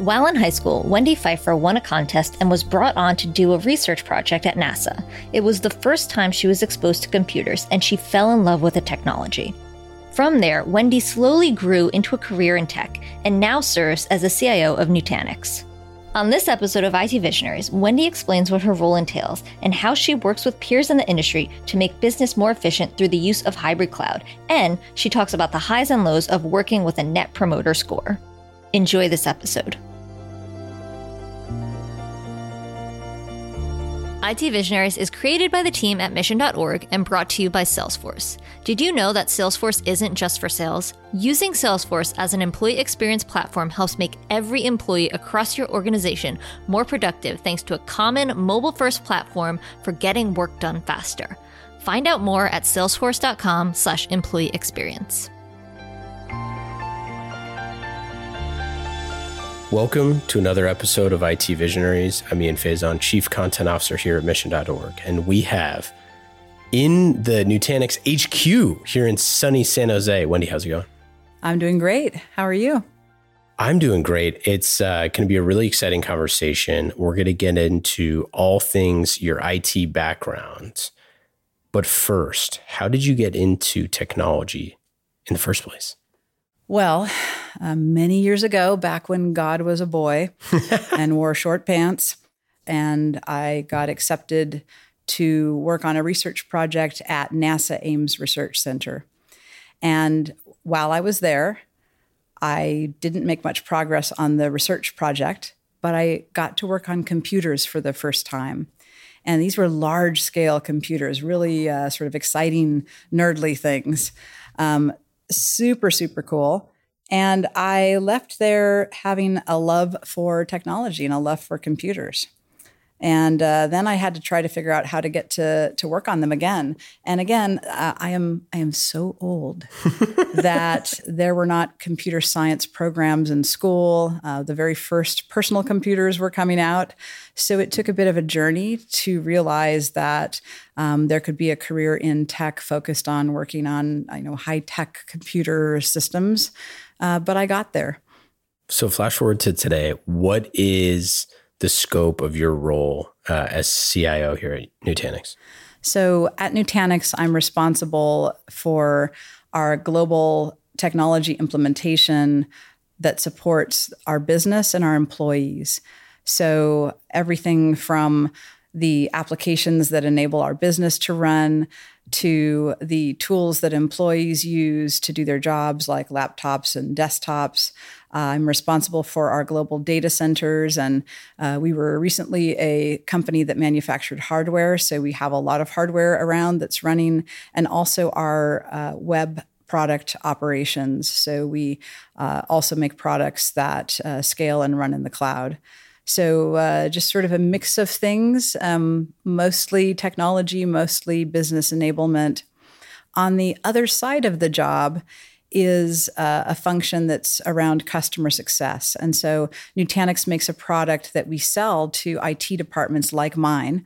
While in high school, Wendy Pfeiffer won a contest and was brought on to do a research project at NASA. It was the first time she was exposed to computers, and she fell in love with the technology. From there, Wendy slowly grew into a career in tech and now serves as the CIO of Nutanix. On this episode of IT Visionaries, Wendy explains what her role entails and how she works with peers in the industry to make business more efficient through the use of hybrid cloud. And she talks about the highs and lows of working with a net promoter score. Enjoy this episode. IT Visionaries is created by the team at mission.org and brought to you by Salesforce. Did you know that Salesforce isn't just for sales? Using Salesforce as an employee experience platform helps make every employee across your organization more productive thanks to a common mobile first platform for getting work done faster. Find out more at salesforce.com/slash employee experience. Welcome to another episode of IT Visionaries. I'm Ian Faison, Chief Content Officer here at Mission.org. And we have in the Nutanix HQ here in sunny San Jose. Wendy, how's it going? I'm doing great. How are you? I'm doing great. It's uh, going to be a really exciting conversation. We're going to get into all things your IT background. But first, how did you get into technology in the first place? Well, uh, many years ago, back when God was a boy and wore short pants, and I got accepted to work on a research project at NASA Ames Research Center. And while I was there, I didn't make much progress on the research project, but I got to work on computers for the first time. And these were large scale computers, really uh, sort of exciting, nerdly things. Um, super, super cool. And I left there having a love for technology and a love for computers. And uh, then I had to try to figure out how to get to to work on them again. And again, uh, I am I am so old that there were not computer science programs in school. Uh, the very first personal computers were coming out, so it took a bit of a journey to realize that um, there could be a career in tech focused on working on I know high tech computer systems. Uh, but I got there. So, flash forward to today. What is the scope of your role uh, as CIO here at Nutanix? So at Nutanix, I'm responsible for our global technology implementation that supports our business and our employees. So everything from the applications that enable our business to run to the tools that employees use to do their jobs, like laptops and desktops. Uh, I'm responsible for our global data centers, and uh, we were recently a company that manufactured hardware. So we have a lot of hardware around that's running, and also our uh, web product operations. So we uh, also make products that uh, scale and run in the cloud. So uh, just sort of a mix of things, um, mostly technology, mostly business enablement. On the other side of the job is uh, a function that's around customer success. And so Nutanix makes a product that we sell to IT departments like mine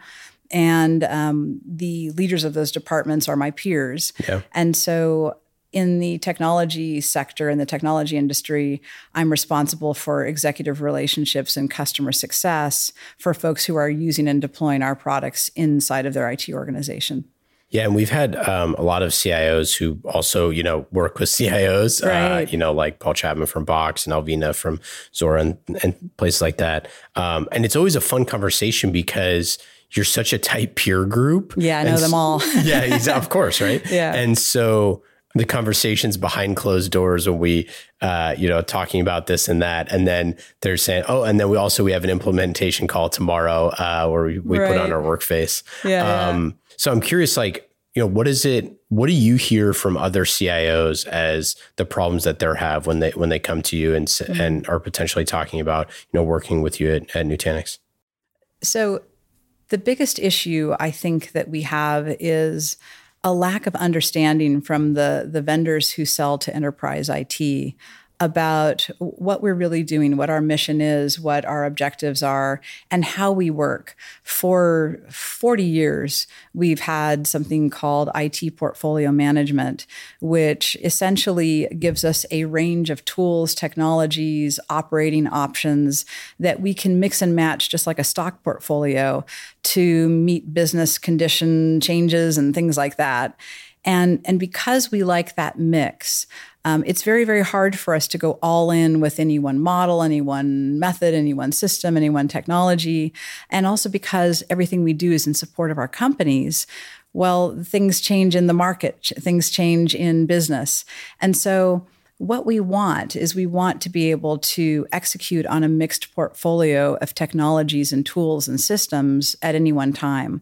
and um, the leaders of those departments are my peers. Yeah. And so in the technology sector, in the technology industry, I'm responsible for executive relationships and customer success for folks who are using and deploying our products inside of their IT organization. Yeah, and we've had um, a lot of CIOs who also, you know, work with CIOs, uh, right. uh, you know, like Paul Chapman from Box and Alvina from Zuora and, and places like that. Um, and it's always a fun conversation because you're such a tight peer group. Yeah, I know them all. yeah, of course, right? Yeah. And so the conversations behind closed doors when we uh, you know talking about this and that and then they're saying oh and then we also we have an implementation call tomorrow uh, where we, we right. put on our work face yeah, um, yeah. So i'm curious like you know what is it what do you hear from other cios as the problems that they have when they when they come to you and mm-hmm. and are potentially talking about you know working with you at, at nutanix so the biggest issue i think that we have is a lack of understanding from the, the vendors who sell to enterprise IT about what we're really doing, what our mission is, what our objectives are, and how we work. For 40 years, we've had something called IT portfolio management, which essentially gives us a range of tools, technologies, operating options that we can mix and match just like a stock portfolio to meet business condition changes and things like that. And, and because we like that mix, um, it's very, very hard for us to go all in with any one model, any one method, any one system, any one technology. And also because everything we do is in support of our companies, well, things change in the market, things change in business. And so, what we want is we want to be able to execute on a mixed portfolio of technologies and tools and systems at any one time.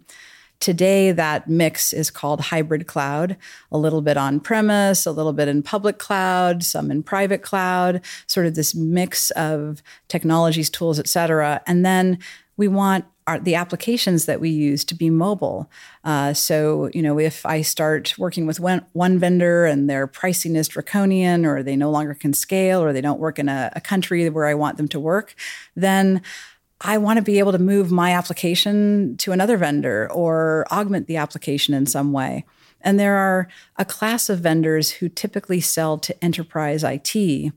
Today, that mix is called hybrid cloud, a little bit on premise, a little bit in public cloud, some in private cloud, sort of this mix of technologies, tools, et cetera. And then we want our, the applications that we use to be mobile. Uh, so, you know, if I start working with one, vendor and their pricing is draconian or they no longer can scale or they don't work in a, a country where I want them to work, then I want to be able to move my application to another vendor or augment the application in some way. And there are a class of vendors who typically sell to enterprise IT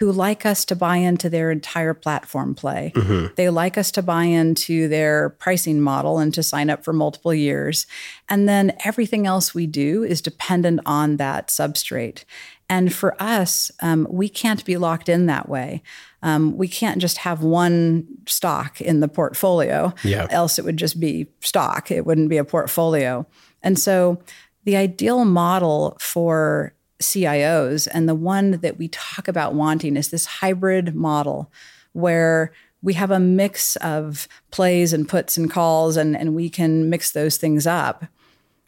who like us to buy into their entire platform play. Mm-hmm. They like us to buy into their pricing model and to sign up for multiple years. And then everything else we do is dependent on that substrate. And for us, um, we can't be locked in that way. Um, we can't just have one stock in the portfolio, yeah. else it would just be stock. It wouldn't be a portfolio. And so, the ideal model for CIOs and the one that we talk about wanting is this hybrid model where we have a mix of plays and puts and calls, and, and we can mix those things up.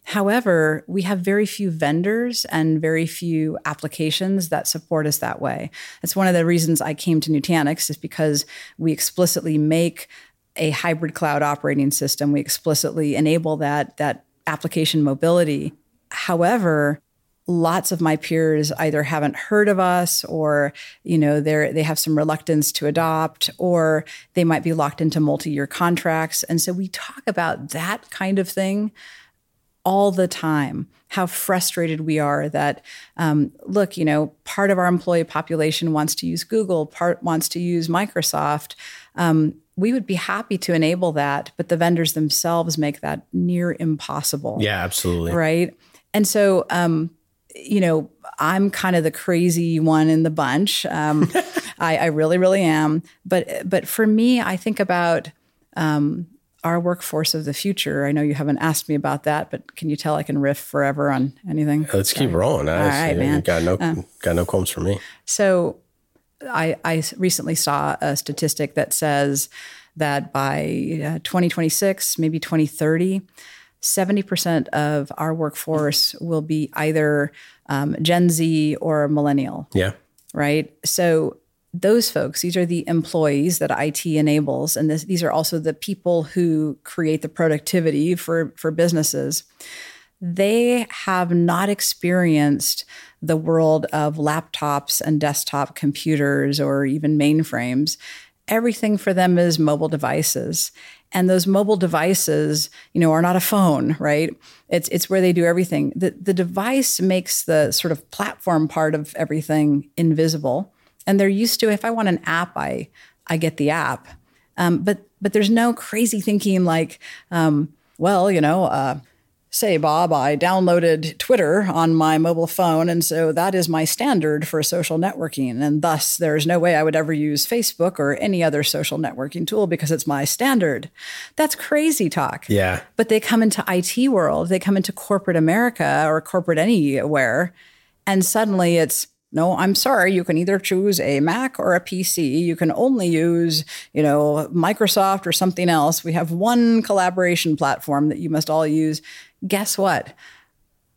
However, we have very few vendors and very few applications that support us that way. That's one of the reasons I came to Nutanix is because we explicitly make a hybrid cloud operating system. We explicitly enable that that application mobility. However, lots of my peers either haven't heard of us or you know they they have some reluctance to adopt or they might be locked into multi-year contracts and so we talk about that kind of thing all the time how frustrated we are that um, look you know part of our employee population wants to use google part wants to use microsoft. Um, we would be happy to enable that but the vendors themselves make that near impossible. Yeah absolutely. Right? And so um, you know i'm kind of the crazy one in the bunch. Um, I, I, really really am. But but for me i think about um, our workforce of the future. I know you haven't asked me about that, but can you tell I can riff forever on anything? Let's Sorry. keep rolling. All right, man. Got no, uh, got no qualms for me. So, I, I recently saw a statistic that says that by uh, 2026, maybe 2030, 70% of our workforce will be either um, Gen Z or millennial. Yeah. Right. So those folks, these are the employees that IT enables, and this, these are also the people who create the productivity for, for businesses. They have not experienced the world of laptops and desktop computers or even mainframes. Everything for them is mobile devices. And those mobile devices, you know, are not a phone, right? It's it's where they do everything. The the device makes the sort of platform part of everything invisible and they're used to if I want an app, I I get the app. Um, but but there's no crazy thinking like, um, well, you know, uh, say Bob, I downloaded Twitter on my mobile phone, and so that is my standard for social networking, and thus there's no way I would ever use Facebook or any other social networking tool because it's my standard. That's crazy talk. Yeah. But they come into IT world, they come into corporate America or corporate anywhere, and suddenly it's no, I'm sorry. You can either choose a Mac or a PC. You can only use, you know, Microsoft or something else. We have one collaboration platform that you must all use. Guess what?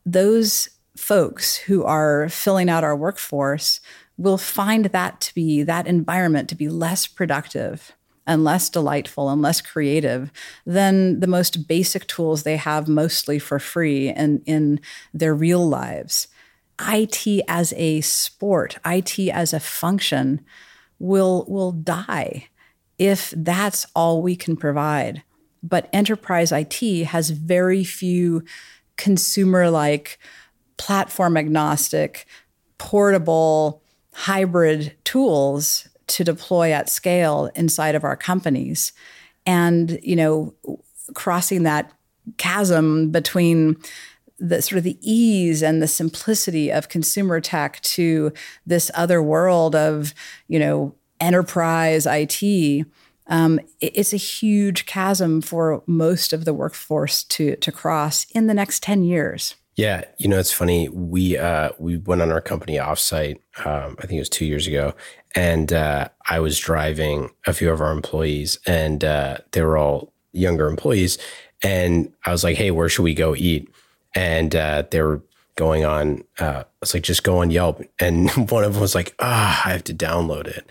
Those folks who are filling out our workforce will find that to be that environment to be less productive and less delightful and less creative than the most basic tools they have mostly for free and in their real lives. IT as a sport, IT as a function will will die if that's all we can provide. But enterprise IT has very few consumer like platform agnostic, portable, hybrid tools to deploy at scale inside of our companies. And, you know, crossing that chasm between the sort of the ease and the simplicity of consumer tech to this other world of, you know, enterprise IT. Um, it's a huge chasm for most of the workforce to to cross in the next 10 years. Yeah, you know it's funny. We uh, we went on our company offsite. Um, I think it was two years ago, and uh, I was driving a few of our employees, and uh, they were all younger employees. And I was like, "Hey, where should we go eat?" And uh, they were going on. Uh, I was like, "Just go on Yelp." And one of them was like, "Ah, I have to download it."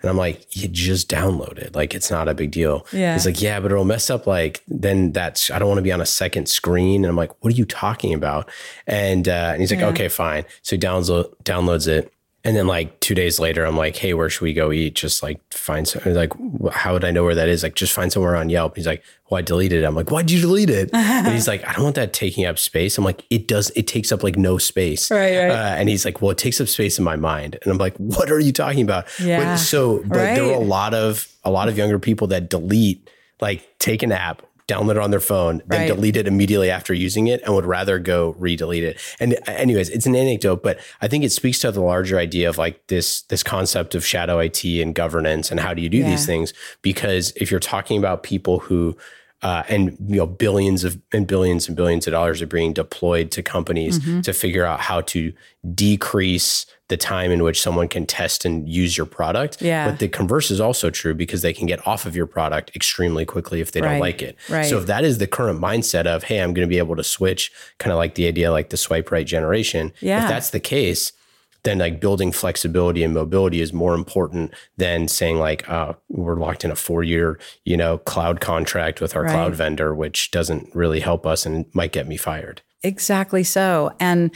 And I'm like, you just download it. Like, it's not a big deal. Yeah. He's like, yeah, but it'll mess up. Like, then that's, I don't want to be on a second screen. And I'm like, what are you talking about? And, uh, and he's like, yeah. okay, fine. So he downloads, downloads it. And then like two days later, I'm like, hey, where should we go eat? Just like find some, like, how would I know where that is? Like, just find somewhere on Yelp. He's like, well, I deleted it. I'm like, why'd you delete it? and he's like, I don't want that taking up space. I'm like, it does, it takes up like no space. Right, right. Uh, and he's like, well, it takes up space in my mind. And I'm like, what are you talking about? Yeah. But, so, but right. there were a lot of, a lot of younger people that delete, like take an app, download it on their phone, then right. delete it immediately after using it and would rather go re-delete it. And anyways, it's an anecdote, but I think it speaks to the larger idea of like this this concept of shadow IT and governance and how do you do yeah. these things? Because if you're talking about people who uh, and you know billions of and billions and billions of dollars are being deployed to companies mm-hmm. to figure out how to decrease the time in which someone can test and use your product. Yeah. But the converse is also true because they can get off of your product extremely quickly if they right. don't like it. Right. So if that is the current mindset of, hey, I'm going to be able to switch, kind of like the idea like the swipe right generation. Yeah. If that's the case, then like building flexibility and mobility is more important than saying like uh, we're locked in a four year you know cloud contract with our right. cloud vendor which doesn't really help us and might get me fired exactly so and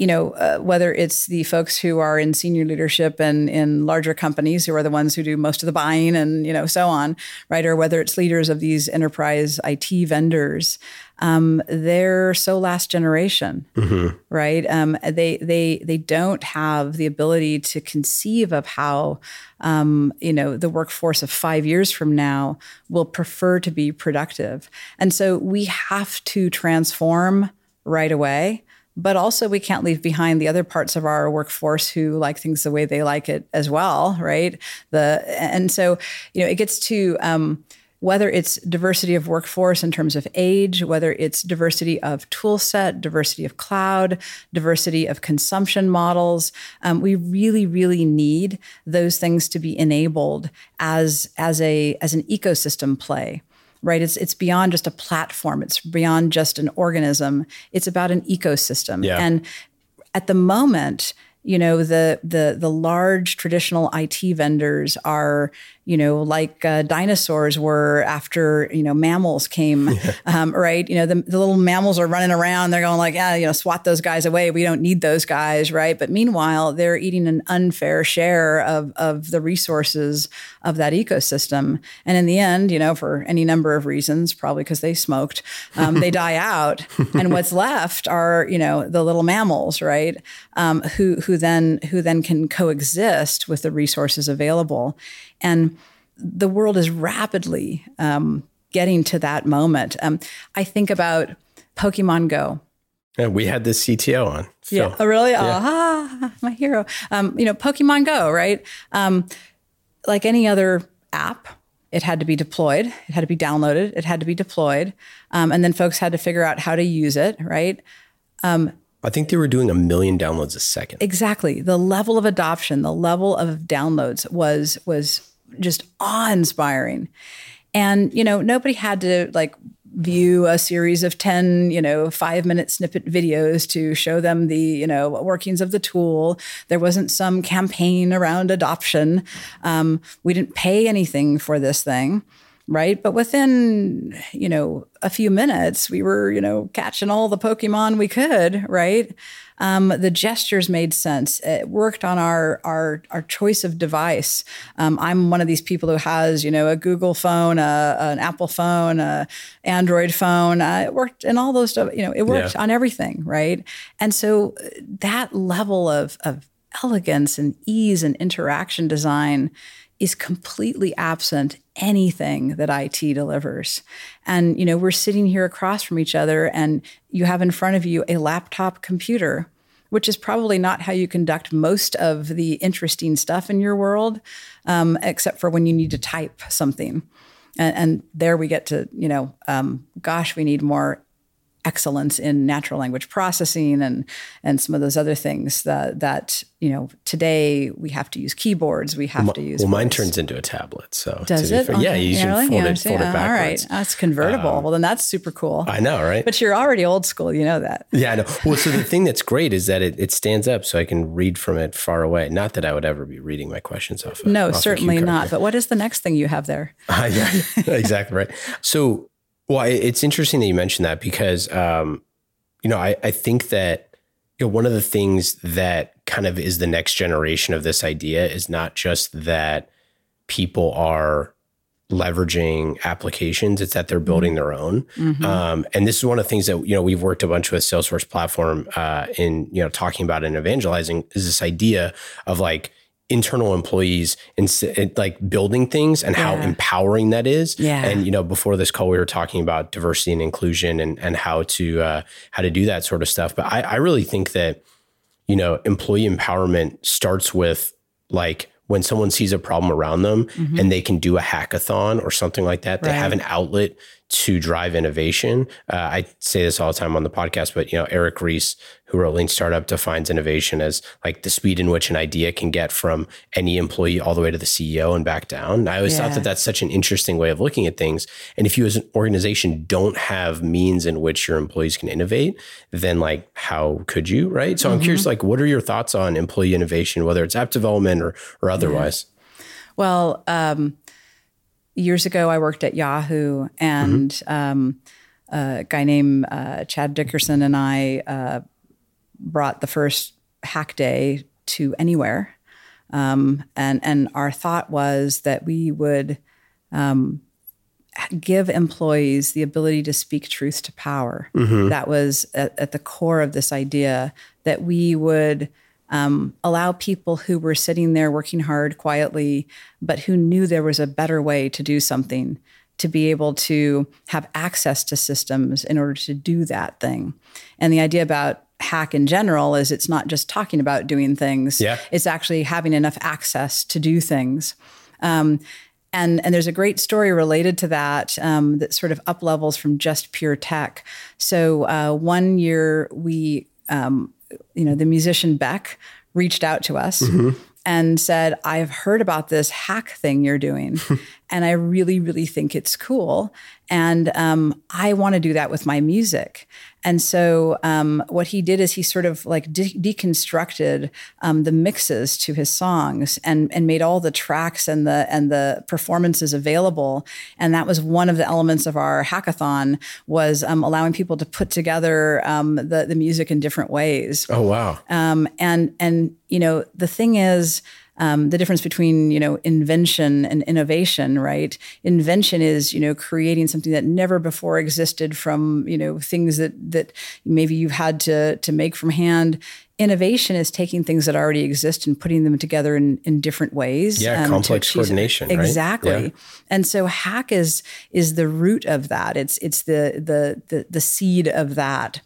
you know, uh, whether it's the folks who are in senior leadership and in larger companies who are the ones who do most of the buying and, you know, so on, right? Or whether it's leaders of these enterprise IT vendors, um, they're so last generation, mm-hmm. right? Um, they they they don't have the ability to conceive of how um, you know the workforce of five years from now will prefer to be productive, and so we have to transform right away but also we can't leave behind the other parts of our workforce who like things the way they like it as well right? The and so you know it gets to um, whether it's diversity of workforce in terms of age, whether it's diversity of tool set, diversity of cloud, diversity of consumption models, um, we really, really need those things to be enabled as as a as an ecosystem play right? It's it's beyond just a platform. It's beyond just an organism. It's about an ecosystem. Yeah. And at the moment, you know the the the large traditional IT vendors are you know like uh, dinosaurs were after you know mammals came yeah. um, right? You know the, the little mammals are running around. They're going like yeah you know swat those guys away. We don't need those guys right? But meanwhile they're eating an unfair share of of the resources of that ecosystem. And in the end you know for any number of reasons probably because they smoked um, they die out. And what's left are you know the little mammals right? Um, who who then who then can coexist with the resources available. And the world is rapidly um, getting to that moment. Um, I think about Pokemon Go. Yeah, we had this CTO on. Phil. Yeah. Oh, really? Yeah. Ah, my hero. Um, you know, Pokemon Go, right? Um, like any other app, it had to be deployed. It had to be downloaded. It had to be deployed. Um, and then folks had to figure out how to use it, right? Um, I think they were doing a million downloads a second. Exactly. The level of adoption, the level of downloads was was just awe-inspiring. And you know, nobody had to like view a series of 10 you know 5 minute snippet videos to show them the you know workings of the tool. There wasn't some campaign around adoption. Um, we didn't pay anything for this thing right? But within, you know, a few minutes, we were, you know, catching all the Pokemon we could, right? Um, the gestures made sense. It worked on our our our choice of device. Um, I'm one of these people who has, you know, a Google phone, a, an Apple phone, a Android phone. Uh, it worked in all those stuff. You know, it worked yeah. on everything, right? And so uh, that level of of elegance and ease and interaction design is completely absent anything that IT delivers. And you know, we're sitting here across from each other and you have in front of you a laptop computer, which is probably not how you conduct most of the interesting stuff in your world, um, except for when you need to type something. And, and there we get to, you know, um, gosh, we need more excellence in natural language processing and and some of those other things that that you know today we have to use keyboards we have well, to use well voice. mine turns into a tablet so does it? okay. yeah you really? fold, it, fold it backwards all right that's convertible. Um, well then that's super cool. I know right? But you're already old school you know that. Yeah I know. Well so the thing that's great is that it, it stands up so I can read from it far away. Not that I would ever be reading my questions off of, no off certainly not but what is the next thing you have there? Uh, yeah exactly right. So well, it's interesting that you mentioned that because, um, you know, I, I think that you know one of the things that kind of is the next generation of this idea is not just that people are leveraging applications it's that they're building their own mm-hmm. um, and this is one of the things that you know we've worked a bunch with salesforce platform uh, in you know talking about and evangelizing is this idea of like internal employees and like building things and yeah. how empowering that is. Yeah. And you know, before this call, we were talking about diversity and inclusion and and how to uh, how to do that sort of stuff. But I, I really think that you know, employee empowerment starts with like when someone sees a problem around them mm-hmm. and they can do a hackathon or something like that, right. they have an outlet to drive innovation. Uh, I say this all the time on the podcast, but you know, Eric Ries, who wrote Lean Startup, defines innovation as like the speed in which an idea can get from any employee all the way to the CEO and back down. I always yeah. thought that that's such an interesting way of looking at things. And if you as an organization don't have means in which your employees can innovate, then like how could you, right? So mm-hmm. I'm curious, like, what are your thoughts on employee innovation, whether it's app development or or otherwise? Yeah. Well, um, years ago, I worked at Yahoo, and mm-hmm. um, a guy named uh, Chad Dickerson and I uh, brought the first hack day to anywhere. Um, and and our thought was that we would um, give employees the ability to speak truth to power. Mm-hmm. That was at, at, the core of this idea that we would um, allow people who were sitting there working hard quietly, but who knew there was a better way to do something to be able to have access to systems in order to do that thing. And the idea about hack in general is it's not just talking about doing things, yeah. it's actually having enough access to do things. Um, and, and there's a great story related to that um, that sort of up levels from just pure tech. So uh, one year we um, you know, the musician Beck reached out to us mm-hmm. and said, I've heard about this hack thing you're doing, and I really, really think it's cool. And um, I want to do that with my music. And so um, what he did is he sort of like de- deconstructed um, the mixes to his songs and and made all the tracks and the and the performances available. And that was one of the elements of our hackathon was um, allowing people to put together um, the the music in different ways. Oh wow! Um, and and you know the thing is um, the difference between you know invention and innovation right invention is you know creating something that never before existed from you know things that that maybe you've had to to make from hand innovation is taking things that already exist and putting them together in, in different ways. Yeah, um, complex coordination. Right? Exactly. Yeah. And so hack is is the root of that. It's it's the the the, the seed of that.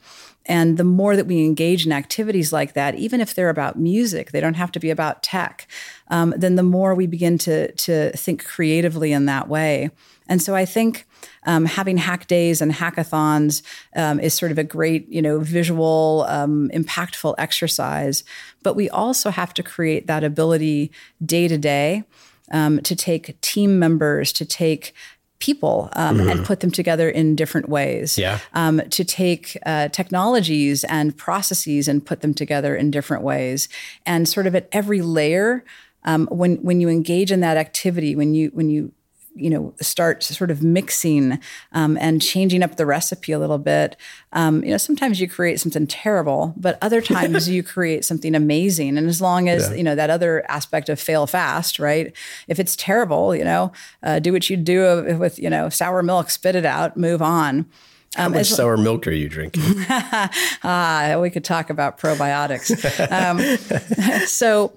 And the more that we engage in activities like that, even if they're about music, they don't have to be about tech, um, then the more we begin to, to think creatively in that way. And so I think um, having hack days and hackathons um, is sort of a great, you know, visual, um, impactful exercise. But we also have to create that ability day to day um, to take team members, to take people um, mm-hmm. and put them together in different ways. Yeah. Um, to take uh, technologies and processes and put them together in different ways. And sort of at every layer, um, when when you engage in that activity, when you when you you know start sort of mixing um, and changing up the recipe a little bit um, you know sometimes you create something terrible but other times you create something amazing and as long as yeah. you know that other aspect of fail fast right if it's terrible you know uh, do what you do with you know sour milk spit it out move on how um, much sour milk are you drinking? ah, we could talk about probiotics. um, so,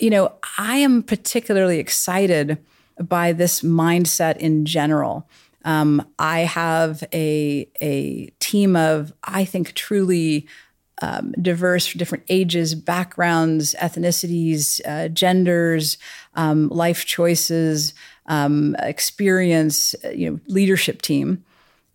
you know, I am particularly excited by this mindset in general. Um, I have a a team of I think truly um, diverse, different ages, backgrounds, ethnicities, uh, genders, um, life choices, um, experience, you know, leadership team,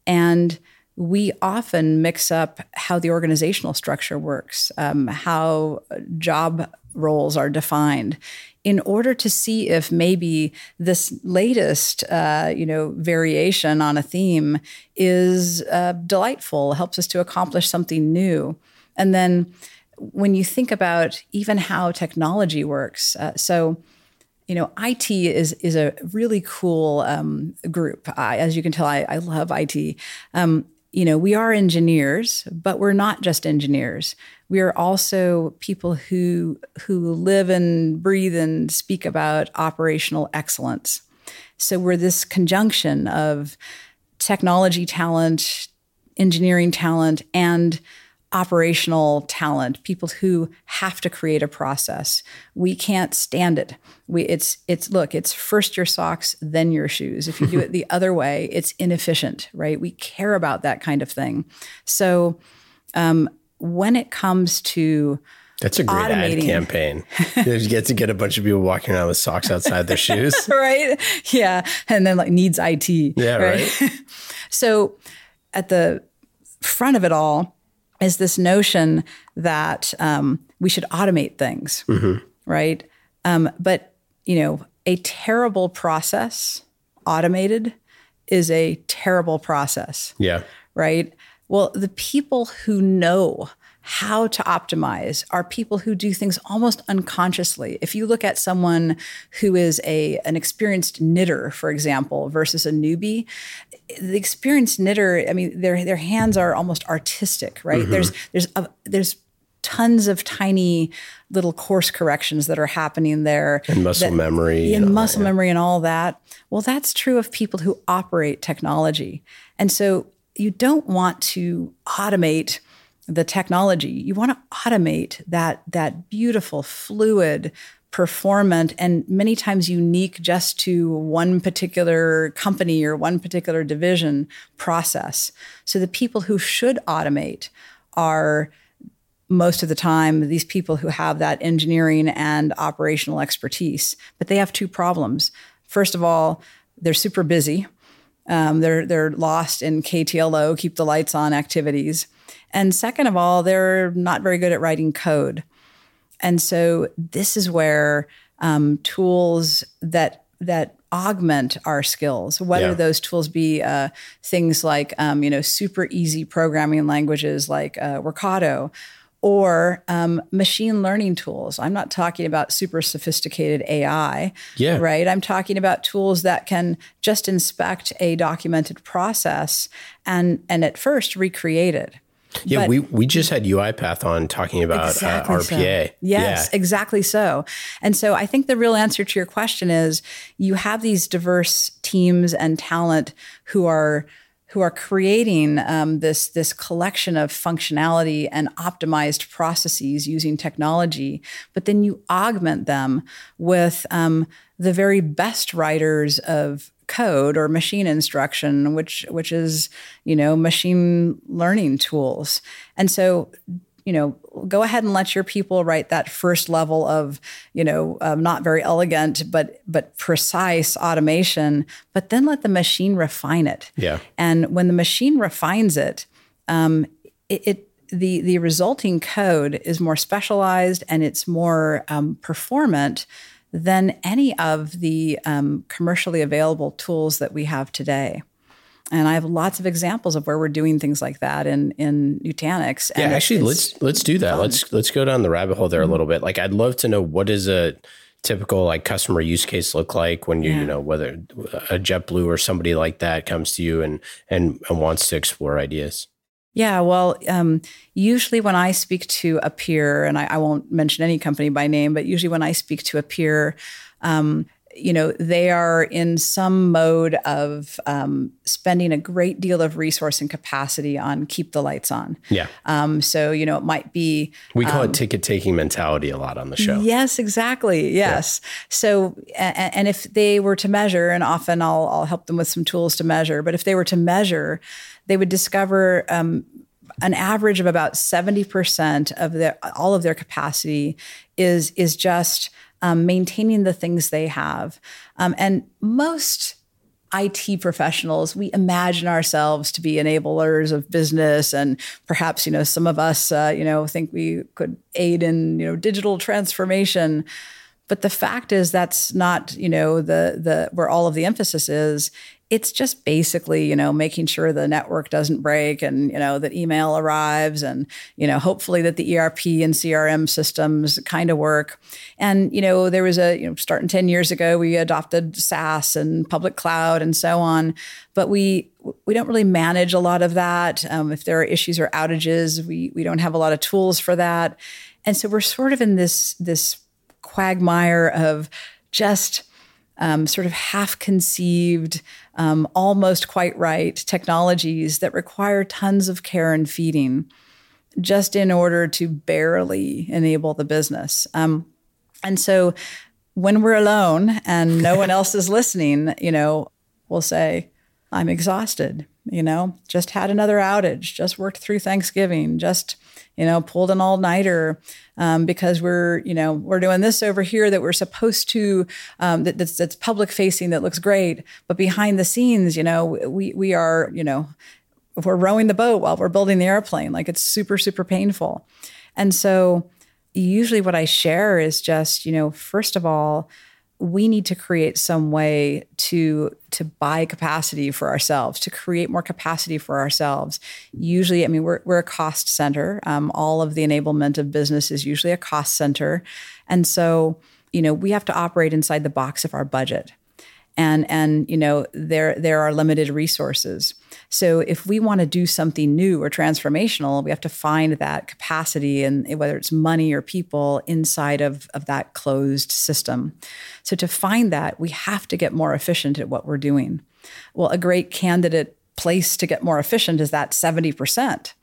and we often mix up how the organizational structure works, um, how job roles are defined in order to see if maybe this latest uh, you know variation on a theme is uh, delightful helps us to accomplish something new. And then when you think about even how technology works uh, so you know it is is a really cool um, group. I, as you can tell i, I love it um, you know we are engineers but we're not just engineers we are also people who who live and breathe and speak about operational excellence. So we're this conjunction of technology talent, engineering talent, and operational talent, people who have to create a process. We can't stand it. We it's it's look, it's first your socks, then your shoes. If you do it the other way, it's inefficient, right? We care about that kind of thing. So um, when it comes to that's a great automating. ad campaign. you get to get a bunch of people walking around with socks outside their shoes. right. Yeah. And then like needs IT. Yeah. Right. right? so at the front of it all is this notion that um, we should automate things. Mm-hmm. Right. Um, but, you know, a terrible process automated is a terrible process. Yeah. Right. Well, the people who know how to optimize are people who do things almost unconsciously. If you look at someone who is a an experienced knitter, for example, versus a newbie, the experienced knitter, I mean, their their hands are almost artistic, right? Mm-hmm. There's there's a, there's tons of tiny little course corrections that are happening there and muscle that, memory and, and muscle that, yeah. memory and all that well that's true of people who operate technology and so you don't want to automate the technology. You want to automate that that beautiful, fluid, performant, and many times unique just to one particular company or one particular division process. So the people who should automate are most of the time these people who have that engineering and operational expertise. But they have two problems. First of all, they're super busy um, they're they're lost in KTLO, keep the lights on activities, and second of all, they're not very good at writing code. And so this is where um, tools that that augment our skills, whether yeah. those tools be uh, things like um, you know super easy programming languages like uh, Workato or um, machine learning tools. I'm not talking about super sophisticated AI, yeah. right? I'm talking about tools that can just inspect a documented process and and at first recreate it. Yeah, but, we we just had UiPath on talking about uh, exactly uh, RPA. So. Yes, yeah. exactly so. And so I think the real answer to your question is you have these diverse teams and talent who are who are creating um, this this collection of functionality and optimized processes using technology, but then you augment them with um, the very best writers of code or machine instruction, which which is you know machine learning tools, and so you know, go ahead and let your people write that first level of, you know, um, not very elegant but but precise automation. But then let the machine refine it. Yeah. And when the machine refines it, um, it, it the the resulting code is more specialized and it's more um, performant than any of the um, commercially available tools that we have today. And I have lots of examples of where we're doing things like that in in Nutanix. yeah, actually, let's let's do that. Fun. Let's let's go down the rabbit hole there a little bit. Like, I'd love to know what is a typical like customer use case look like when you yeah. you know whether a JetBlue or somebody like that comes to you and and, and wants to explore ideas? Yeah, well, um, usually when I speak to a peer, and I, I, won't mention any company by name, but usually when I speak to a peer, um, you know, they are in some mode of um, spending a great deal of resource and capacity on keep the lights on. Yeah. Um, so, you know, it might be. We call um, it ticket taking mentality a lot on the show. Yes, exactly. Yes. Yeah. So, and, and, if they were to measure, and often I'll, I'll help them with some tools to measure, but if they were to measure, they would discover um, an average of about 70% of their all of their capacity is is just um, maintaining the things they have. Um, and most IT professionals, we imagine ourselves to be enablers of business, and perhaps you know some of us, uh, you know, think we could aid in you know digital transformation. But the fact is that's not you know the the where all of the emphasis is it's just basically you know making sure the network doesn't break and you know that email arrives and you know hopefully that the erp and crm systems kind of work. And you know there was a you know starting 10 years ago we adopted saas and public cloud and so on but we we don't really manage a lot of that. Um, if there are issues or outages we we don't have a lot of tools for that. And so we're sort of in this this quagmire of just um, sort of half conceived, um, almost quite right technologies that require tons of care and feeding just in order to barely enable the business. Um, and so when we're alone and no one else is listening, you know, we'll say, I'm exhausted, you know, just had another outage, just worked through Thanksgiving, just you know, pulled an all nighter um, because we're, you know, we're doing this over here that we're supposed to, um, that, that's, that's public facing that looks great, but behind the scenes, you know, we we are, you know, we're rowing the boat while we're building the airplane, like it's super super painful, and so usually what I share is just, you know, first of all we need to create some way to to buy capacity for ourselves to create more capacity for ourselves. Usually i mean we're, we're a cost center. Um, all of the enablement of business is usually a cost center. And so you know we have to operate inside the box of our budget and and you know there there are limited resources so if we want to do something new or transformational we have to find that capacity and whether it's money or people inside of of that closed system so to find that we have to get more efficient at what we're doing well a great candidate place to get more efficient is that 70%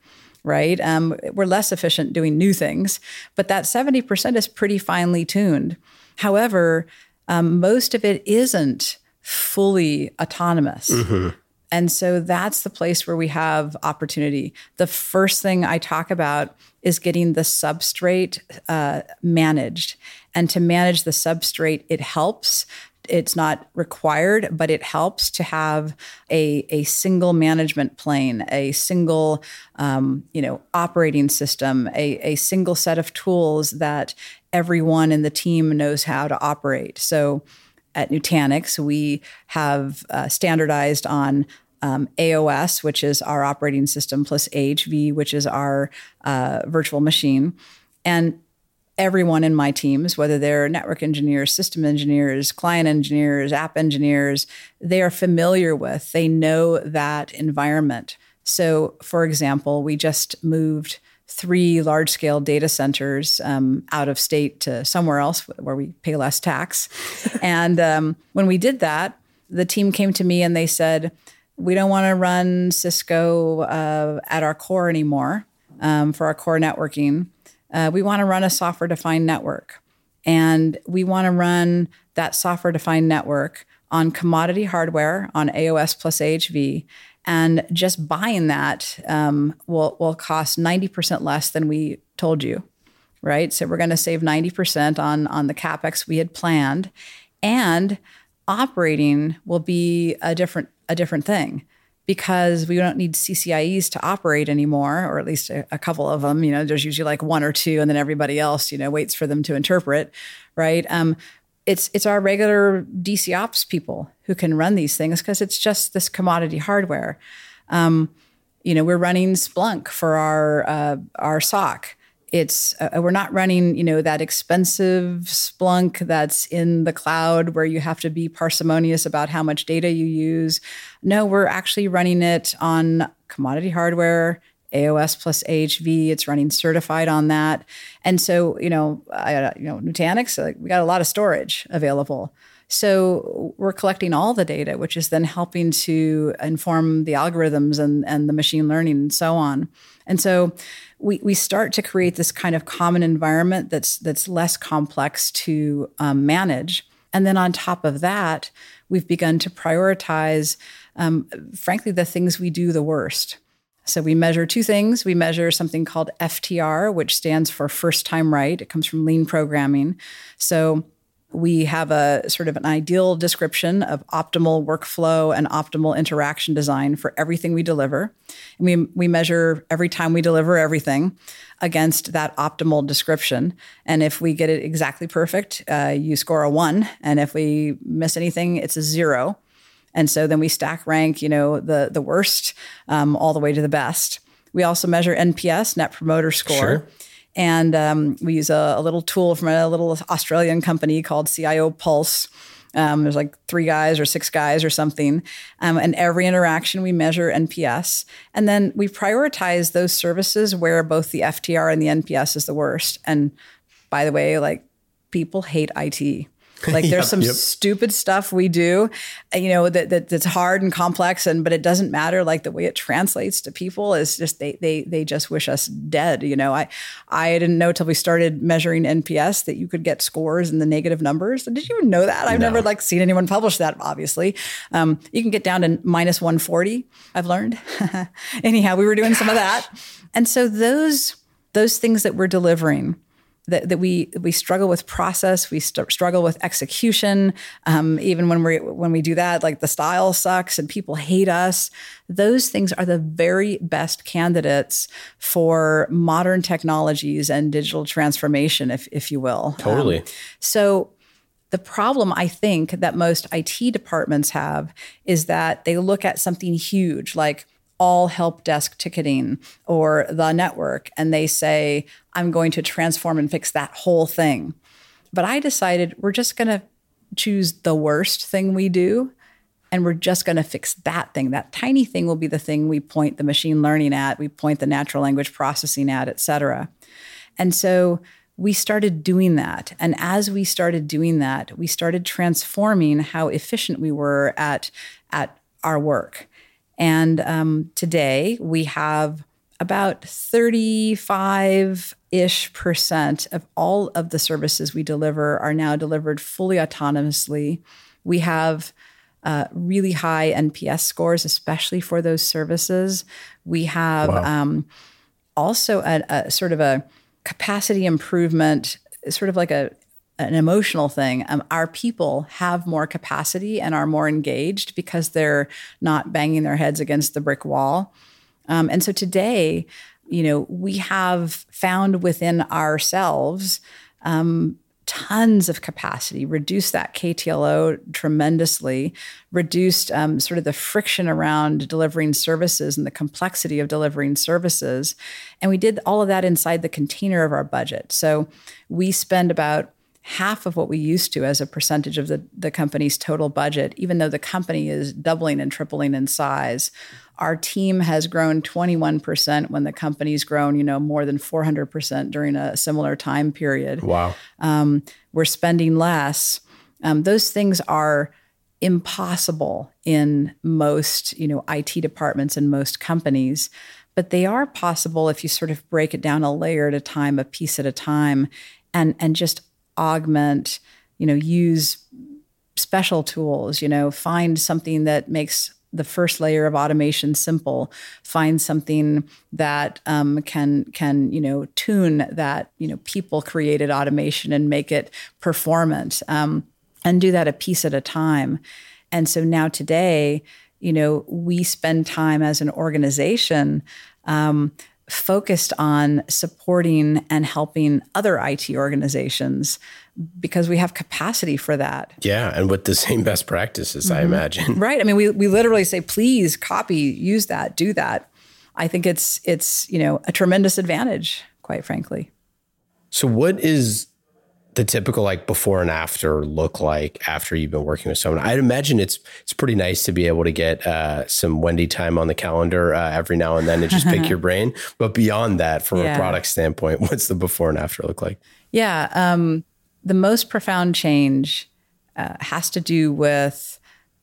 right? Um, we're less efficient doing new things, but that 70% is pretty finely tuned. However, um, most of it isn't fully autonomous. Mm-hmm. And so that's the place where we have opportunity. The first thing I talk about is getting the substrate uh, managed. And to manage the substrate, it helps. It's not required, but it helps to have a, a single management plane, a single um, you know operating system, a, a single set of tools that everyone in the team knows how to operate. So at Nutanix, we have uh, standardized on um, AOS, which is our operating system, plus AHV, which is our uh, virtual machine. And everyone in my teams, whether they're network engineers, system engineers, client engineers, app engineers, they are familiar with, they know that environment. So, for example, we just moved three large scale data centers um, out of state to somewhere else where we pay less tax. and um, when we did that, the team came to me and they said, We don't want to run Cisco uh, at our core anymore um, for our core networking. Uh, we want to run a software defined network. And we want to run that software defined network on commodity hardware on AOS plus AHV and just buying that um, will will cost ninety percent less than we told you, right? So we're going to save ninety percent on on the capex we had planned, and operating will be a different a different thing because we don't need CCIEs to operate anymore, or at least a, a, couple of them. You know, there's usually like one or two, and then everybody else, you know, waits for them to interpret, right? Um, it's it's our regular DC ops people who can run these things because it's just this commodity hardware. Um, you know, we're running Splunk for our uh, our SOC. it's uh, we're not running you know that expensive splunk that's in the cloud where you have to be parsimonious about how much data you use no we're actually running it on commodity hardware AOS plus AHV. It's running certified on that, and so you know, I, you know, Nutanix. We got a lot of storage available. So we're collecting all the data, which is then helping to inform the algorithms and, and the machine learning and so on. And so we, we start to create this kind of common environment that's that's less complex to um, manage. And then on top of that, we've begun to prioritize, um, frankly, the things we do the worst. So we measure two things. We measure something called FTR, which stands for first time right. It comes from lean programming. So we have a sort of an ideal description of optimal workflow and optimal interaction design for everything we deliver. And we, we measure every time we deliver everything against that optimal description. And if we get it exactly perfect, uh, you score a one. And if we miss anything, it's a zero. And so then we stack rank, you know, the the worst um, all the way to the best. We also measure NPS, Net Promoter Score. Sure. And um, we use a, a, little tool from a little Australian company called CIO Pulse. Um, there's like three guys or six guys or something. Um, and every interaction we measure NPS. And then we prioritize those services where both the FTR and the NPS is the worst. And by the way, like people hate IT. Like there's yep, some yep. stupid stuff we do, uh, you know, that, that that's hard and complex, and but it doesn't matter. Like the way it translates to people is just they they they just wish us dead. You know, I I didn't know till we started measuring NPS that you could get scores in the negative numbers. Did you even know that? I've no. never like seen anyone publish that. Obviously, um, you can get down to minus 140. I've learned. Anyhow, we were doing some of that, and so those those things that we're delivering that, that we we struggle with process, we st- struggle with execution. Um, even when we when we do that, like the style sucks and people hate us. Those things are the very best candidates for modern technologies and digital transformation, if if you will. Totally. Um, so. The problem I think that most IT departments have is that they look at something huge like all help desk ticketing or the network and they say, I'm going to transform and fix that whole thing. But I decided we're just going to choose the worst thing we do and we're just going to fix that thing. That tiny thing will be the thing we point the machine learning at, we point the natural language processing at, et cetera. And so we started doing that. And as we started doing that, we started transforming how efficient we were at, at our work. And um, today we have about 35 ish percent of all of the services we deliver are now delivered fully autonomously. We have uh, really high NPS scores, especially for those services. We have wow. um, also a, a, sort of a capacity improvement, sort of like a an emotional thing. Um, our people have more capacity and are more engaged because they're not banging their heads against the brick wall. Um, and so today, you know, we have found within ourselves um, tons of capacity, reduced that KTLO tremendously, reduced um, sort of the friction around delivering services and the complexity of delivering services. And we did all of that inside the container of our budget. So we spend about half of what we used to as a percentage of the, the company's total budget, even though the company is doubling and tripling in size. Our team has grown 21% when the company's grown, you know, more than 400% during a similar time period. Wow. Um, we're spending less. Um, those things are impossible in most, you know, IT departments and most companies but they are possible if you sort of break it down a layer at a time, a piece at a time, and and just augment, you know, use special tools, you know, find something that makes the first layer of automation simple find something that um, can can you know tune that you know people created automation and make it performant um, and do that a piece at a time. And so now today you know we spend time as an organization um, focused on supporting and helping other IT organizations because we have capacity for that. Yeah, and with the same best practices, mm-hmm. I imagine. Right. I mean, we we literally say, please copy, use that, do that. I think it's it's you know a tremendous advantage, quite frankly. So, what is the typical like before and after look like after you've been working with someone? I'd imagine it's it's pretty nice to be able to get uh, some Wendy time on the calendar uh, every now and then and just pick your brain. But beyond that, from yeah. a product standpoint, what's the before and after look like? Yeah, um, the most profound change uh, has to do with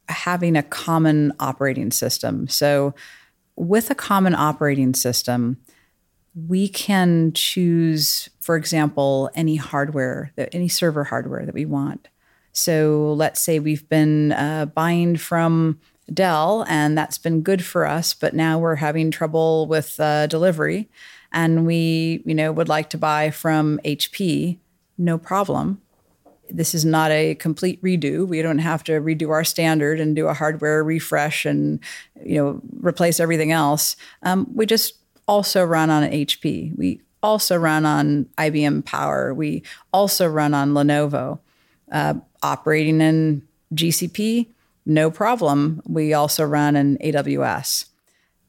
having a common operating system. So, with a common operating system, we can choose, for example, any hardware, any server hardware that we want. So let's say we've been uh, buying from Dell, and that's been good for us, but now we're having trouble with uh, delivery, and we, you know, would like to buy from HP. No problem. This is not a complete redo. We don't have to redo our standard and do a hardware refresh and, you know, replace everything else. Um, we just also run on HP. We also run on IBM Power. We also run on Lenovo. Uh, operating in GCP, no problem. We also run in AWS.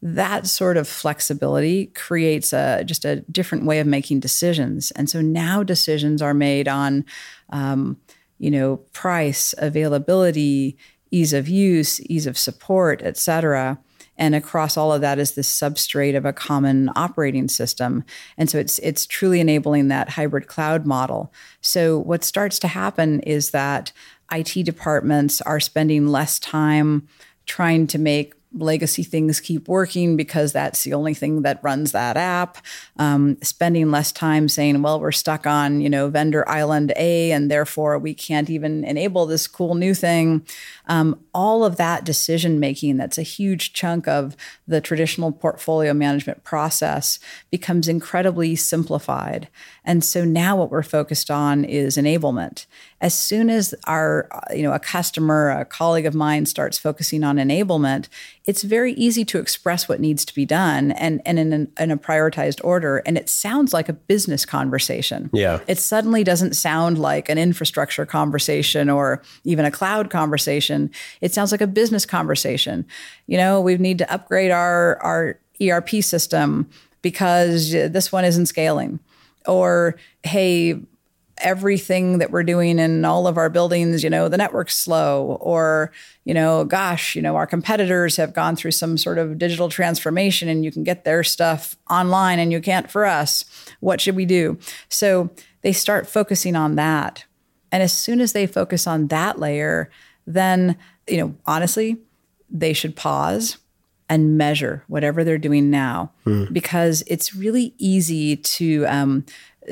That sort of flexibility creates a just a different way of making decisions, and so now decisions are made on, um, you know, price, availability, ease of use, ease of support, et cetera. And across all of that is this substrate of a common operating system. And so it's it's truly enabling that hybrid cloud model. So what starts to happen is that IT departments are spending less time trying to make legacy things keep working because that's the only thing that runs that app. Um, spending less time saying well we're stuck on you know vendor island a and therefore we can't even enable this cool new thing. Um, all of that decision making that's a huge chunk of the traditional portfolio management process becomes incredibly simplified. And so now what we're focused on is enablement as soon as our uh, you know a customer a colleague of mine starts focusing on enablement it's very easy to express what needs to be done and and in, an, in a prioritized order. And it sounds like a business conversation. Yeah. It suddenly doesn't sound like an infrastructure conversation or even a cloud conversation. It sounds like a business conversation. You know we need to upgrade our our erp system because this one isn't scaling. Or hey everything that we're doing in all of our buildings, you know, the network's slow, or, you know, gosh, you know, our competitors have gone through some sort of digital transformation and you can get their stuff online and you can't for us. What should we do? So they start focusing on that. And as soon as they focus on that layer, then, you know, honestly, they should pause and measure whatever they're doing now mm. because it's really easy to um,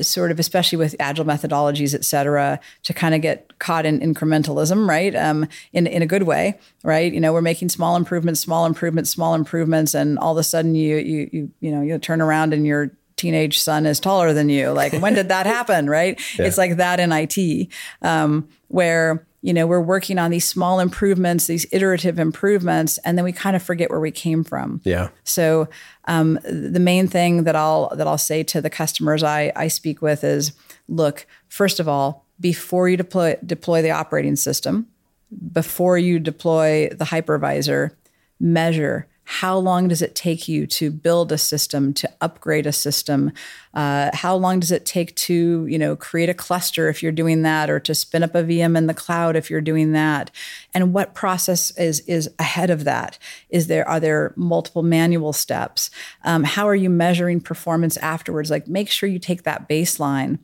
sort of especially with agile methodologies et cetera to kind of get caught in incrementalism right? Um, in, in a good way right? You know we're making small improvements small improvements small improvements and all of a sudden you you you, you know you turn around and your teenage son is taller than you. Like when did that happen right? Yeah. it's like that in it um, where you know we're working on these small improvements these iterative improvements and then we kind of forget where we came from. Yeah. So um, the main thing that i'll that i'll say to the customers i i speak with is look first of all before you deploy deploy the operating system before you deploy the hypervisor measure how long does it take you to build a system to upgrade a system? Uh, how long does it take to you know create a cluster if you're doing that or to spin up a vm in the cloud if you're doing that? And what process is is ahead of that? Is there are there multiple manual steps? Um, how are you measuring performance afterwards? Like make sure you take that baseline.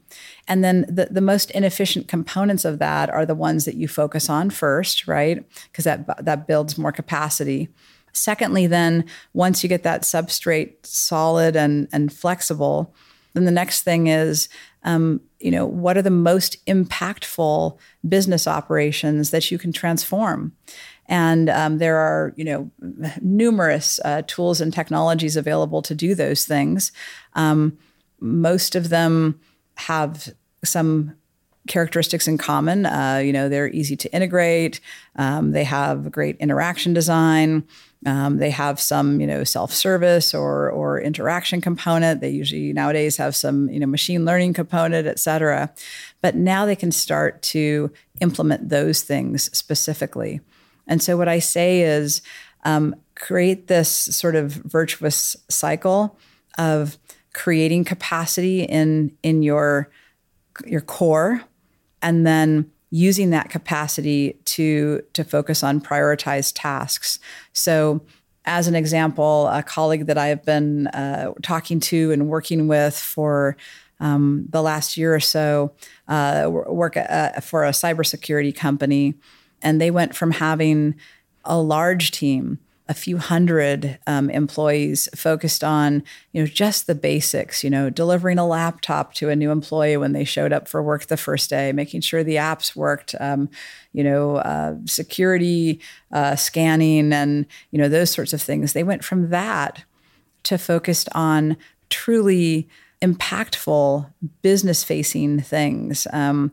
And then the, the most inefficient components of that are the ones that you focus on first right? Because that that builds more capacity Secondly, then once you get that substrate solid and, and flexible, then the next thing is, um, you know, what are the most impactful business operations that you can transform? And um, there are, you know, numerous uh, tools and technologies available to do those things. Um, most of them have some characteristics in common. Uh, you know, they're easy to integrate. Um, they have great interaction design. Um, they have some, you know, self-service or or interaction component. They usually nowadays have some, you know, machine learning component, et cetera. But now they can start to implement those things specifically. And so what I say is um, create this sort of virtuous cycle of creating capacity in in your your core and then using that capacity to to focus on prioritized tasks. So as an example, a colleague that I have been uh, talking to and working with for um, the last year or so uh, work uh, for a cybersecurity company, and they went from having a large team a few hundred um, employees focused on you know just the basics you know delivering a laptop to a new employee when they showed up for work the first day making sure the apps worked um, you know uh, security uh, scanning and you know those sorts of things. They went from that to focused on truly impactful business facing things, um,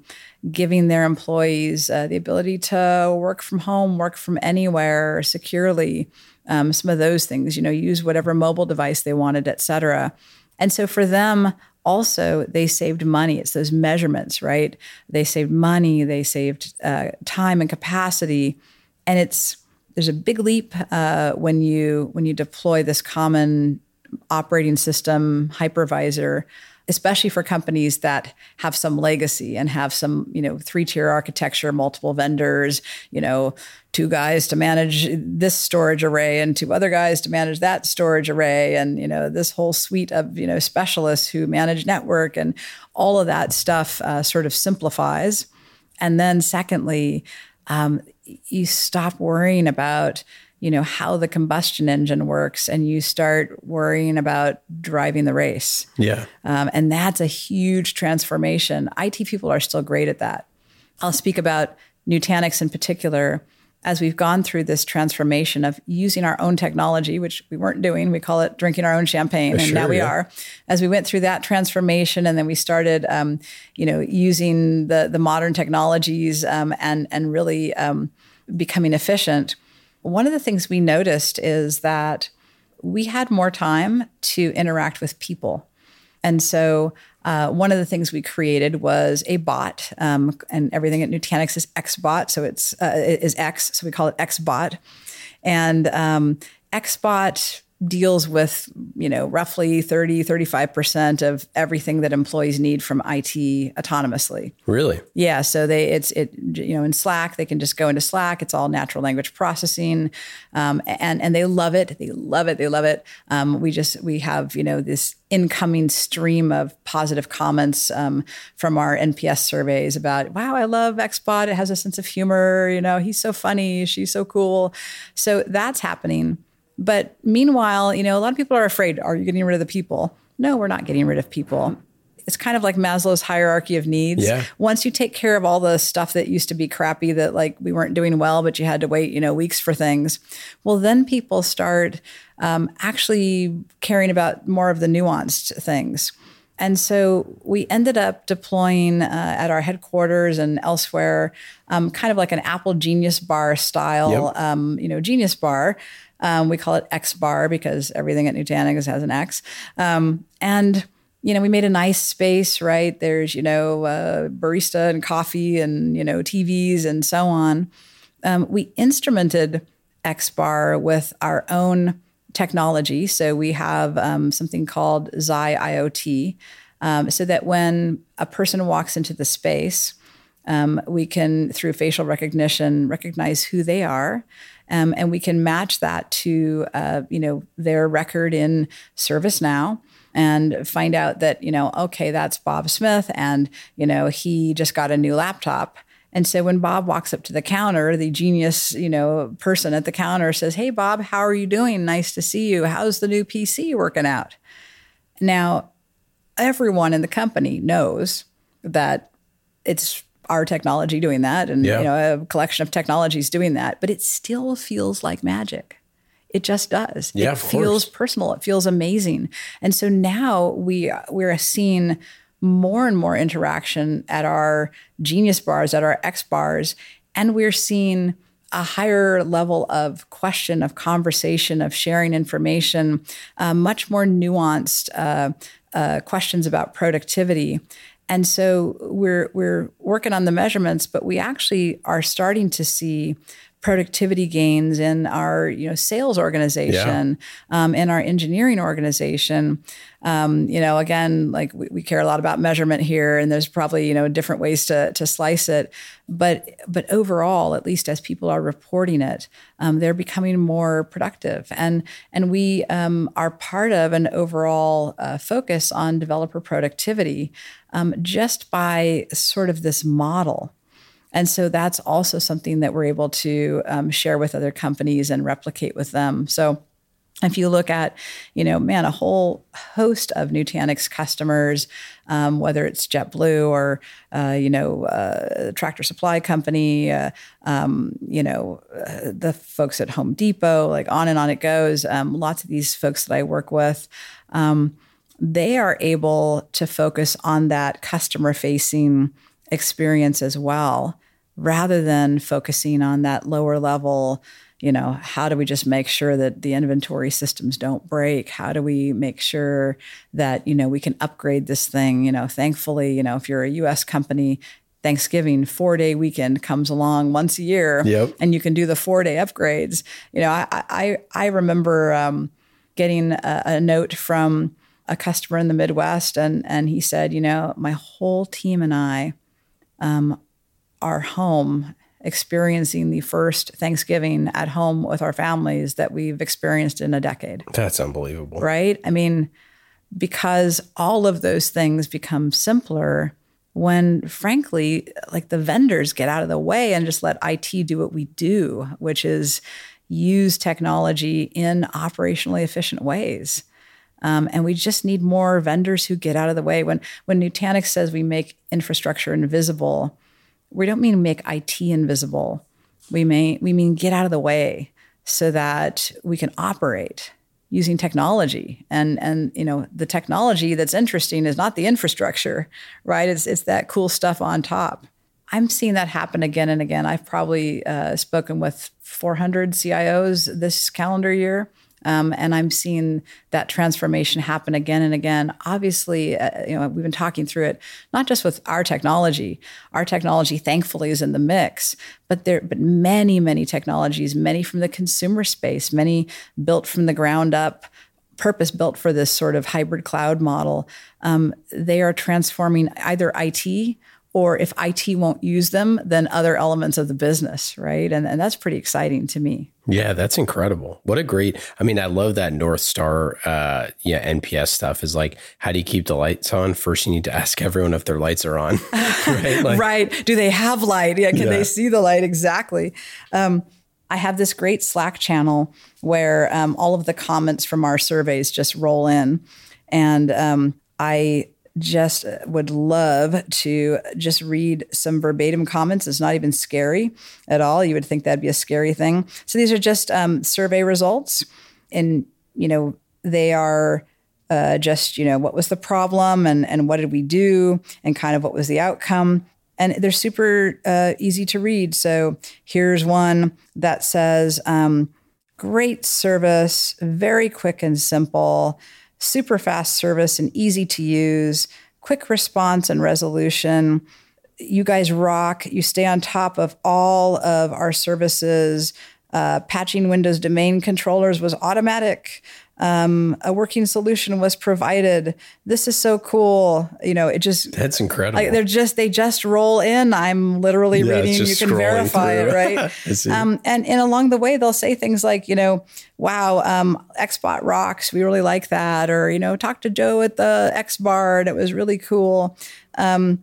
giving their employees uh, the ability to work from home, work from anywhere securely, um, some of those things, you know, use whatever mobile device they wanted, et cetera. And so for them, also they saved money. It's those measurements right? They saved money they saved uh, time and capacity. And it's there's a big leap uh, when you when you deploy this common operating system hypervisor especially for companies that have some legacy and have some, you know, three tier architecture, multiple vendors, you know, two guys to manage this storage array and two other guys to manage that storage array and, you know, this whole suite of, you know, specialists who manage network and all of that stuff uh, sort of simplifies. And then secondly, um, you stop worrying about you know how the combustion engine works and you start worrying about driving the race. Yeah. Um, and that's a huge transformation. It people are still great at that. I'll speak about nutanix in particular. As we've gone through this transformation of using our own technology, which we weren't doing, we call it drinking our own champagne, and sure, now we yeah. are. As we went through that transformation, and then we started, um, you know, using the the modern technologies um, and and really um, becoming efficient one of the things we noticed is that we had more time to interact with people. And so uh, one of the things we created was a bot, um, and everything at Nutanix is XBot, so it's uh, is X, so we call it XBot. And um, XBot deals with you know roughly 30 35% of everything that employees need from IT autonomously. Really? Yeah, so they it's it you know in Slack they can just go into Slack. It's all natural language processing um, and and they love it. They love it. They love it. Um, we just we have you know this incoming stream of positive comments um, from our NPS surveys about wow I love XBot. It has a sense of humor. You know he's so funny. She's so cool. So that's happening but meanwhile, you know, a lot of people are afraid are you getting rid of the people? No, we're not getting rid of people. It's kind of like Maslow's hierarchy of needs. Yeah. Once you take care of all the stuff that used to be crappy that like we weren't doing well, but you had to wait, you know, weeks for things. Well, then people start um, actually caring about more of the nuanced things. And so we ended up deploying uh, at our headquarters and elsewhere, um, kind of like an Apple Genius Bar style, yep. um, you know, Genius Bar um, we call it X bar because everything at Nutanix has an X. Um, and you know, we made a nice space, right? There's, you know, uh, barista and coffee and, you know, TVs and so on. Um, we instrumented X bar with our own technology. So we have um, something called Xi IoT, um, so that when a person walks into the space, um, we can, through facial recognition, recognize who they are um, and we can match that to uh, you know their record in ServiceNow and find out that you know okay that's Bob Smith and you know he just got a new laptop. And so when Bob walks up to the counter, the genius, you know, person at the counter says, "Hey Bob, how are you doing? Nice to see you. How's the new PC working out?" Now, everyone in the company knows that it's our technology doing that and yeah. you know a collection of technologies doing that but it still feels like magic it just does yeah, it feels course. personal it feels amazing and so now we we're seeing more and more interaction at our genius bars at our x bars and we're seeing a higher level of question, of conversation, of sharing information, uh, much more nuanced uh, uh, questions about productivity. And so we're we're working on the measurements, but we actually are starting to see productivity gains in our you know sales organization yeah. um, in our engineering organization. Um, you know again like we, we, care a lot about measurement here and there's probably you know different ways to, to slice it. But but overall at least as people are reporting it um, they're becoming more productive. And and we um, are part of an overall uh, focus on developer productivity um, just by sort of this model and so that's also something that we're able to um, share with other companies and replicate with them. So if you look at, you know, man, a whole host of Nutanix customers, um, whether it's JetBlue or, uh, you know, uh, Tractor Supply Company, uh, um, you know, uh, the folks at Home Depot, like on and on it goes. Um, lots of these folks that I work with, um, they are able to focus on that customer facing experience as well, rather than focusing on that lower level you know how do we just make sure that the inventory systems don't break? How do we make sure that you know we can upgrade this thing? You know thankfully you know if you're a us company thanksgiving four day weekend comes along once a year yep. and you can do the four day upgrades. You know i i, I remember um, getting a, a note from a customer in the midwest and and he said you know my whole team and i um, are home experiencing the first Thanksgiving at home with our families that we've experienced in a decade. That's unbelievable. Right? I mean, because all of those things become simpler when frankly like the vendors get out of the way and just let IT do what we do, which is use technology in operationally efficient ways. Um, and we just need more vendors who get out of the way. When when Nutanix says we make infrastructure invisible, we don't mean make IT invisible. We may we mean get out of the way so that we can operate using technology. And and you know the technology that's interesting is not the infrastructure, right? It's it's that cool stuff on top. I'm seeing that happen again and again. I've probably uh, spoken with 400 CIOs this calendar year um, and I'm seeing that transformation happen again and again. Obviously, uh, you know, we've been talking through it, not just with our technology. Our technology, thankfully, is in the mix, but there, but many, many technologies, many from the consumer space, many built from the ground up, purpose built for this sort of hybrid cloud model. Um, they are transforming either IT or if IT won't use them, then other elements of the business, right? And, and that's pretty exciting to me. Yeah, that's incredible. What a great, I mean, I love that North Star, uh, yeah, NPS stuff is like, how do you keep the lights on? First, you need to ask everyone if their lights are on, right? Like, right. Do they have light? Yeah. Can yeah. they see the light? Exactly. Um, I have this great Slack channel where um, all of the comments from our surveys just roll in. And um, I just would love to just read some verbatim comments. It's not even scary at all. You would think that'd be a scary thing. So these are just um, survey results, and you know they are uh, just you know what was the problem and and what did we do and kind of what was the outcome. And they're super uh, easy to read. So here's one that says, um, "Great service, very quick and simple." Super fast service and easy to use, quick response and resolution. You guys rock. You stay on top of all of our services. Uh, patching Windows domain controllers was automatic um, a working solution was provided. This is so cool. You know, it just that's incredible. Like they're just they just roll in. I'm literally yeah, reading. You can verify through. it, right? um, and and along the way, they'll say things like, you know, wow, um, XBot rocks. We really like that, or you know, talk to Joe at the X bar, and it was really cool. Um,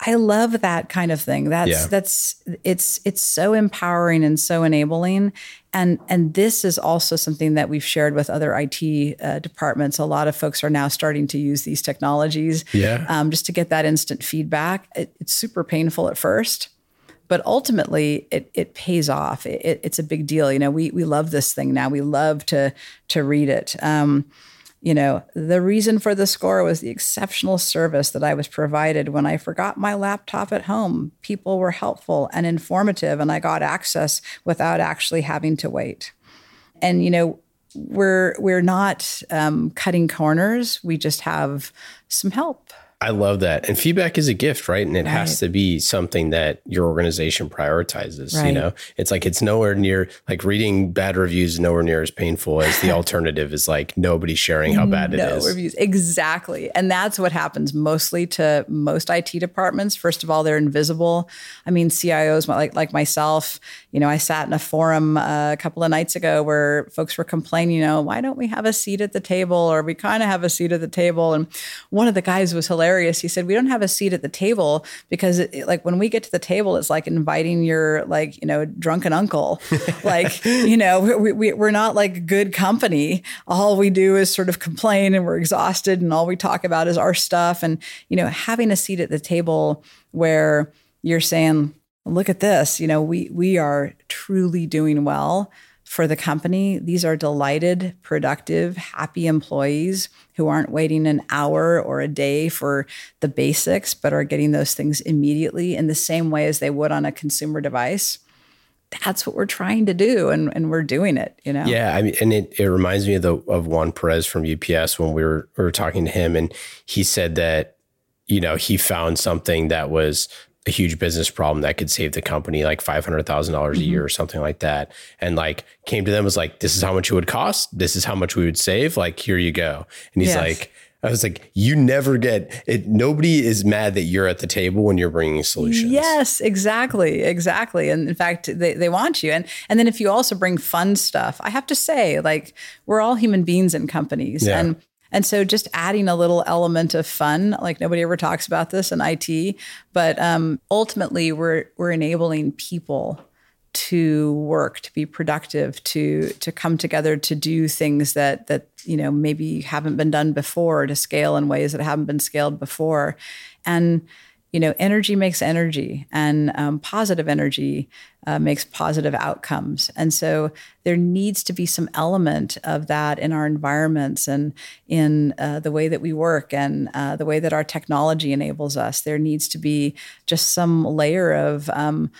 I love that kind of thing. That's yeah. that's it's it's so empowering and so enabling. And and this is also something that we've shared with other IT uh, departments. A lot of folks are now starting to use these technologies, yeah, um, just to get that instant feedback. It, it's super painful at first, but ultimately it it pays off. It, it's a big deal. You know, we we love this thing now. We love to to read it. Um, you know, the reason for the score was the exceptional service that I was provided when I forgot my laptop at home. People were helpful and informative, and I got access without actually having to wait. And, you know, we're we're not um, cutting corners. We just have some help, I love that. And feedback is a gift, right? And it right. has to be something that your organization prioritizes. Right. You know, it's like it's nowhere near like reading bad reviews nowhere near as painful as the alternative is like nobody sharing how bad no it is. Reviews. Exactly. And that's what happens mostly to most IT departments. First of all, they're invisible. I mean, CIOs like like myself, you know, I sat in a forum uh, a couple of nights ago where folks were complaining, you know, why don't we have a seat at the table or we kind of have a seat at the table and one of the guys was hilarious hilarious. He said, "We don't have a seat at the table because, it, like, when we get to the table, it's like inviting your like you know drunken uncle. like, you know, we, we we're not like good company. All we do is sort of complain, and we're exhausted, and all we talk about is our stuff. And you know, having a seat at the table where you're saying." Look at this. You know, we we are truly doing well for the company. These are delighted, productive, happy employees who aren't waiting an hour or a day for the basics, but are getting those things immediately in the same way as they would on a consumer device. That's what we're trying to do, and, and we're doing it. You know. Yeah, I mean, and it, it reminds me of the of Juan Perez from UPS when we were we were talking to him, and he said that you know he found something that was a huge business problem that could save the company like five hundred thousand dollars a mm-hmm. year or something like that, and like came to them was like, "This is how much it would cost. This is how much we would save. Like, here you go." And he's yes. like. I was like, you never get it. Nobody is mad that you're at the table when you're bringing solutions. Yes, exactly, exactly. And in fact, they, they want you. And and then if you also bring fun stuff, I have to say, like we're all human beings in companies, yeah. and and so just adding a little element of fun, like nobody ever talks about this in IT, but um, ultimately we're we're enabling people to work, to be productive, to to come together to do things that that you know maybe haven't been done before, to scale in ways that haven't been scaled before, and you know, energy makes energy, and um, positive energy uh, makes positive outcomes. And so there needs to be some element of that in our environments and in uh, the way that we work and uh, the way that our technology enables us. There needs to be just some layer of um,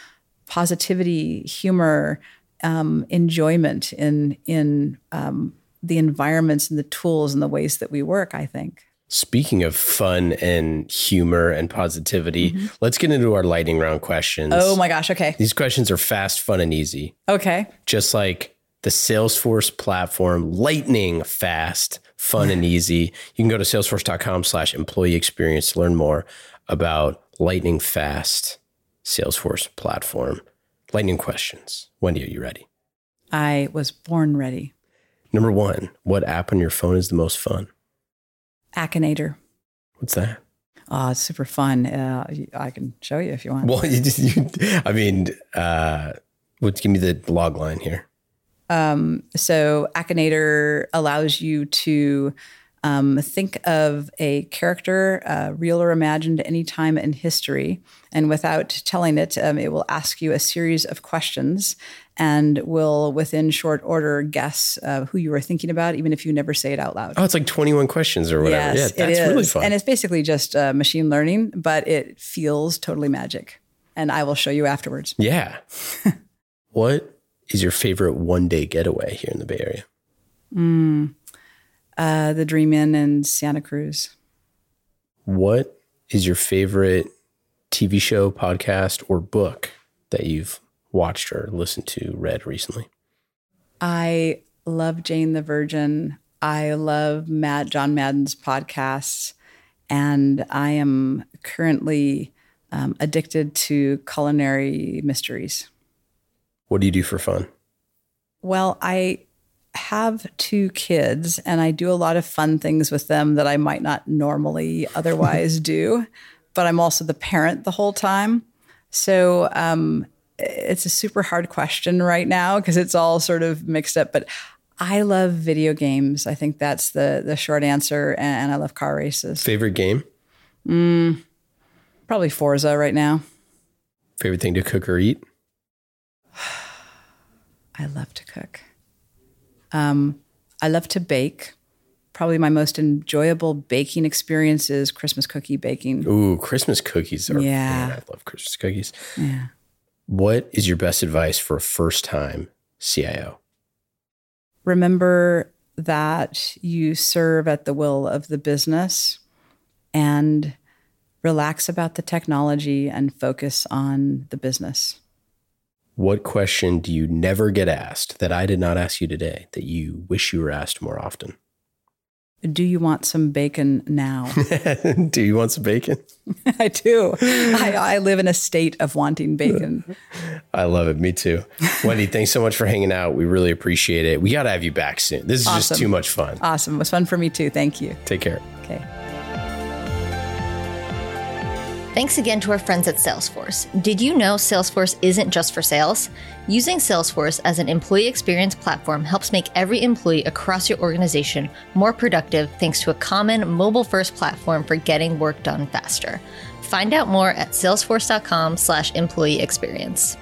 positivity, humor, um, enjoyment in in um, the environments and the tools and the ways that we work. I think. Speaking of fun and humor and positivity, mm-hmm. let's get into our lightning round questions. Oh my gosh. Okay. These questions are fast, fun, and easy. Okay. Just like the Salesforce platform, lightning fast, fun, and easy. You can go to salesforce.com slash employee experience to learn more about lightning fast Salesforce platform. Lightning questions. Wendy, are you ready? I was born ready. Number one, what app on your phone is the most fun? Akinator. What's that? Oh, it's super fun. Uh, I can show you if you want. Well, you just, you, I mean, uh, give me the log line here. Um, so Akinator allows you to um, think of a character, uh, real or imagined, any time in history, and without telling it, um, it will ask you a series of questions and will, within short order, guess uh, who you were thinking about, even if you never say it out loud. Oh, it's like 21 questions or whatever. Yes, yeah, that's really fun. And it's basically just uh, machine learning, but it feels totally magic. And I will show you afterwards. Yeah. what is your favorite one day getaway here in the Bay Area? Mm, uh, the Dream Inn in Santa Cruz. What is your favorite TV show, podcast, or book that you've watched or listened to, read recently? I love Jane the Virgin. I love Matt John Madden's podcasts, and I am currently um, addicted to culinary mysteries. What do you do for fun? Well, I have two kids, and I do a lot of fun things with them that I might not normally otherwise do. But I'm also the parent the whole time, so um, it's a super hard question right now because it's all sort of mixed up. But I love video games. I think that's the the short answer, and I love car races. Favorite game? Mm, probably Forza right now. Favorite thing to cook or eat? I love to cook. Um, I love to bake. Probably my most enjoyable baking experience is Christmas cookie baking. Ooh, Christmas cookies are yeah. Man, I love Christmas cookies. Yeah. What is your best advice for a first time CIO? Remember that you serve at the will of the business and relax about the technology and focus on the business. What question do you never get asked that I did not ask you today that you wish you were asked more often? Do you want some bacon now? do you want some bacon? I do. I, I, live in a state of wanting bacon. I love it. Me too. Wendy, thanks so much for hanging out. We really appreciate it. We got to have you back soon. This is awesome. just too much fun. Awesome. It was fun for me too. Thank you. Take care. Okay. Thanks again to our friends at Salesforce. Did you know Salesforce isn't just for sales? Using Salesforce as an employee experience platform helps make every employee across your organization more productive thanks to a common mobile first platform for getting work done faster. Find out more at salesforce.com/slash employee experience.